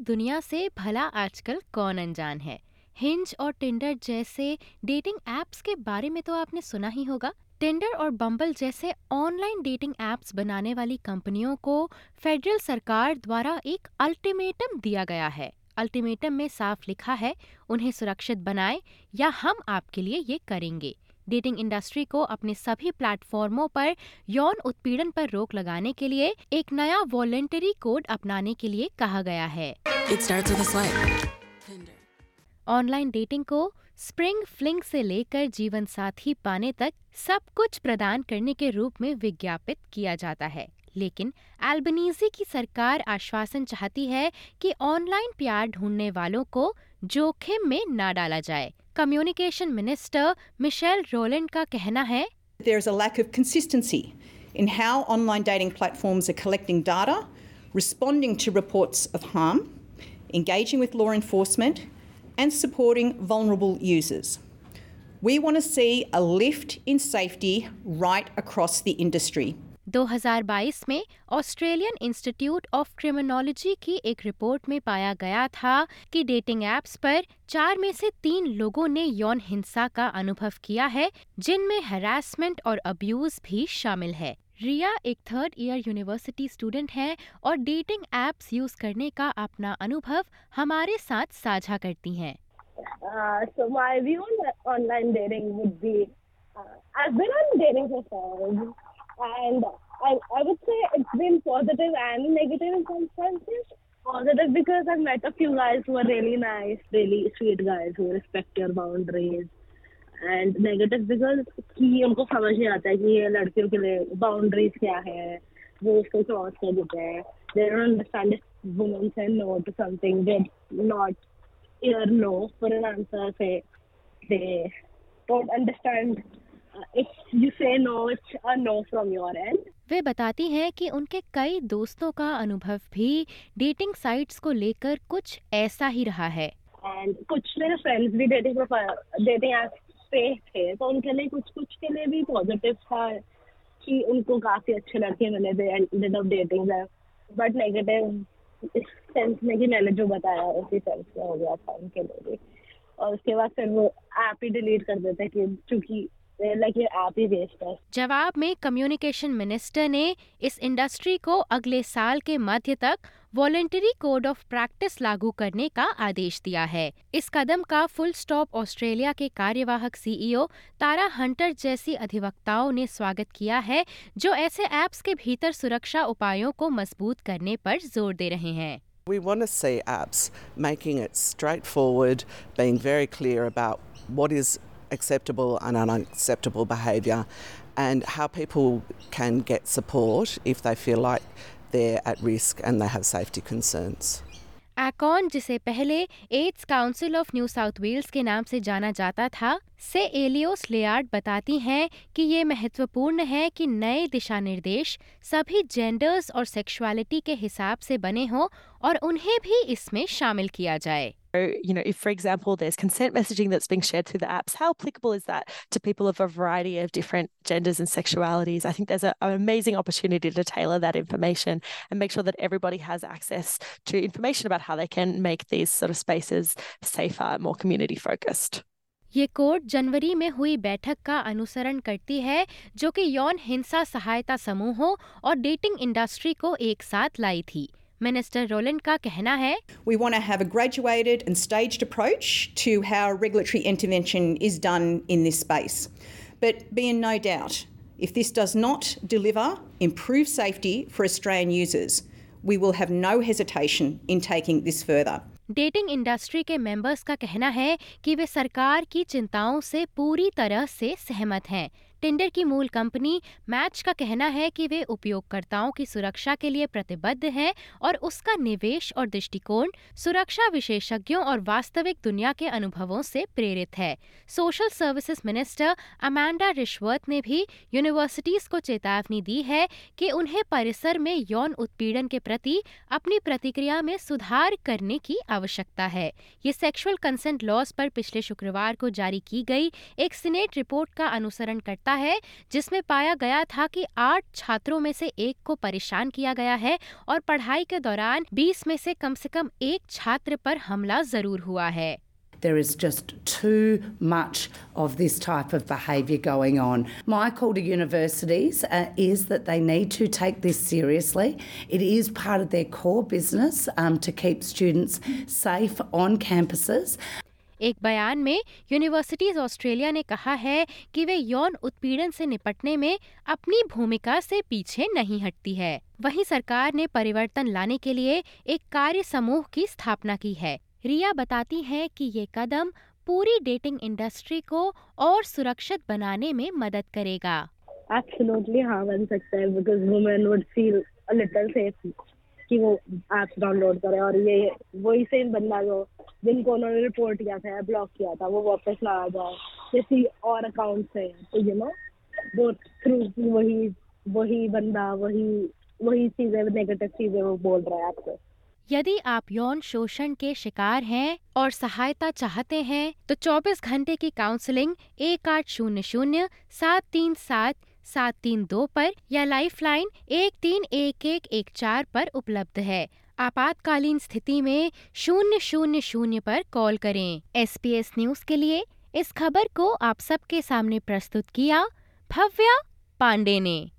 दुनिया से भला आजकल कौन अनजान है? हिंज और टिंडर जैसे डेटिंग एप्स के बारे में तो आपने सुना ही होगा। टिंडर और बम्बल जैसे ऑनलाइन डेटिंग एप्स बनाने वाली कंपनियों को फेडरल सरकार द्वारा एक अल्टीमेटम दिया गया है। अल्टीमेटम में साफ़ लिखा है, उन्हें सुरक्षित बनाएँ या हम आपके लिए ये करेंगे। डेटिंग इंडस्ट्री को अपने सभी प्लेटफॉर्मों पर यौन उत्पीड़न पर रोक लगाने के लिए एक नया वॉलेंटरी कोड अपनाने के लिए कहा गया है। ऑनलाइन डेटिंग को स्प्रिंग फ्लिंग से लेकर जीवन साथी पाने तक सब कुछ प्रदान करने के रूप में विज्ञापित किया जाता है। लेकिन एल्बनीजी की सरकार आश्वासन चाहती है कि ऑनलाइन प्यार ढूँढने वालों को जोखिम में न डाला जाए कम्युनिकेशन मिनिस्टर मिशेल रोलैंड का कहना है There is a lack of consistency in how online dating platforms are collecting data, responding to reports of harm, engaging with law enforcement, and supporting vulnerable users. We want to see a lift in safety right across the industry. 2022 में Australian institute of criminology की एक report में पाया गया था कि dating apps पर चार में से तीन लोगों ने यौन हिंसा का अनुभव किया है जिनमें हरासमेंट और अब्यूज भी शामिल है। रिया एक थर्ड ईयर यूनिवर्सिटी स्टूडेंट हैं और डेटिंग एप्स यूज़ करने का अपना अनुभव हमारे साथ साझा करती हैं। Uh, so and I, I would say it's been positive and negative in some senses. Positive because I've met a few guys who are really nice, really sweet guys who respect your boundaries. And negative because कि उनको समझ नहीं आता है कि ये लड़कियों के लिए बाउंड्रीज क्या है वो उसको क्रॉस कर देते हैं they don't understand if women say no to something they're not hear no for an answer say they don't understand uh, if you say no it's a no from your end. वे बताती हैं कि उनके कई दोस्तों का अनुभव भी डेटिंग साइट्स को लेकर कुछ ऐसा ही रहा है। एंड कुछ मेरे फ्रेंड्स भी डेटिंग डेटिंग ऐप पे थे तो उनके लिए कुछ कुछ के लिए भी पॉजिटिव था कि उनको काफ़ी अच्छे लड़के मिले थे ended of dating but negative इस सेंस में कि मैंने जो बताया उसी सेंस में हो गया था उनके लिए भी। और उसके बाद फिर वो ऐप ही डिलीट कर देते कि क्योंकि ही वेस्ट है जवाब में कम्युनिकेशन मिनिस्टर ने इस इंडस्ट्री को अगले साल के मध्य तक वॉलेंटरी कोड ऑफ़ प्रैक्टिस लागू करने का आदेश दिया है। इस कदम का फुल स्टॉप ऑस्ट्रेलिया के कार्यवाहक सीईओ तारा हंटर जैसी अधिवक्ताओं ने स्वागत किया है जो ऐसे ऐप्स के भीतर सुरक्षा उपायों को मज़बूत करने पर ज़ोर दे रहे हैं। We want to see apps making it straightforward, being very clear about what is acceptable and unacceptable behaviour and how people can get support if they feel like they're at risk and they have safety concerns. ACON जिसे पहले AIDS Council of New South Wales के नाम से जाना जाता था से एलियोस layered बताती हैं कि ये महत्वपूर्ण है कि नए दिशा निर्देश सभी जेंडर्स और सेक्सुअलिटी के हिसाब से बने हों और उन्हें भी इसमें शामिल किया जाए you know, if, for example, there's consent messaging that's being shared through the apps, how applicable is that to people of a variety of different genders and sexualities? I think there's a, an amazing opportunity to tailor that information and make sure that everybody has access to information about how they can make these sort of spaces safer, more community focused. ये code जनवरी में हुई बैठक का अनुसरण करती है जो कि यौन हिंसा सहायता समूहों और डेटिंग इंडस्ट्री को एक साथ लाई थी मिनिस्टर रोलैंड का कहना है We want to have a graduated and staged approach to how regulatory intervention is done in this space. But be in no doubt, if this does not deliver improved safety for Australian users, we will have no hesitation in taking this further. Dating industry के members का कहना है कि वे सरकार की चिंताओं से पूरी तरह से सहमत हैं टिंडर की मूल कंपनी मैच का कहना है कि वे उपयोगकर्ताओं की सुरक्षा के लिए प्रतिबद्ध हैं और उसका निवेश और दृष्टिकोण सुरक्षा विशेषज्ञों और वास्तविक दुनिया के अनुभवों से प्रेरित है। सोशल सर्विसेज़ मिनिस्टर अमांडा रिश्वत ने भी यूनिवर्सिटीज को चेतावनी दी है कि उन्हें परिसर में यौन उत्पीड़न के प्रति अपनी प्रतिक्रिया में सुधार करने की आवश्यकता है। ये सेक्सुअल कंसेंट लॉज पर पिछले शुक्रवार को जारी की गई एक सीनेट रिपोर्ट का अनुसरण करता आता है जिसमें पाया गया था कि आठ छात्रों में से एक को परेशान किया गया है और पढ़ाई के दौरान 20 में से कम से कम एक छात्र पर हमला ज़रूर हुआ है There is just too much of this type of behaviour going on. My call to universities uh, is that they need to take this seriously. It is part of their core business um, to keep students safe on campuses. एक बयान में universities Australia ने कहा है कि वे यौन उत्पीड़न से निपटने में अपनी भूमिका से पीछे नहीं हटती है। वहीं सरकार ने परिवर्तन लाने के लिए एक कार्य समूह की स्थापना की है। रिया बताती हैं कि ये कदम पूरी डेटिंग इंडस्ट्री को और सुरक्षित बनाने में मदद करेगा। Absolutely हाँ बन सकता है women would feel a little safe कि वो ऐप्स डाउनलोड करे और ये, वही सेम बंदा जो जिनको उन्होंने रिपोर्ट किया था ब्लॉक किया था, वो वापस आ जाए। किसी और अकाउंट से तो यू नो वो थ्रू वही वही बंदा, वही वही चीज़ें नेगेटिव चीज़ें वो बोल रहा है आपको। यदि आप यौन शोषण के शिकार हैं और सहायता चाहते हैं तो 24 घंटे की काउंसलिंग एक आठ शून्य शून्य सात तीन सात सात तीन दो पर या लाइफ लाइन एक तीन एक एक एक चार पर उपलब्ध है। आपातकालीन स्थिति में शून्य शून्य शून्य पर कॉल करें। एस पी एस न्यूज़ के लिए इस खबर को आप सबके सामने प्रस्तुत किया भव्या पांडे ने।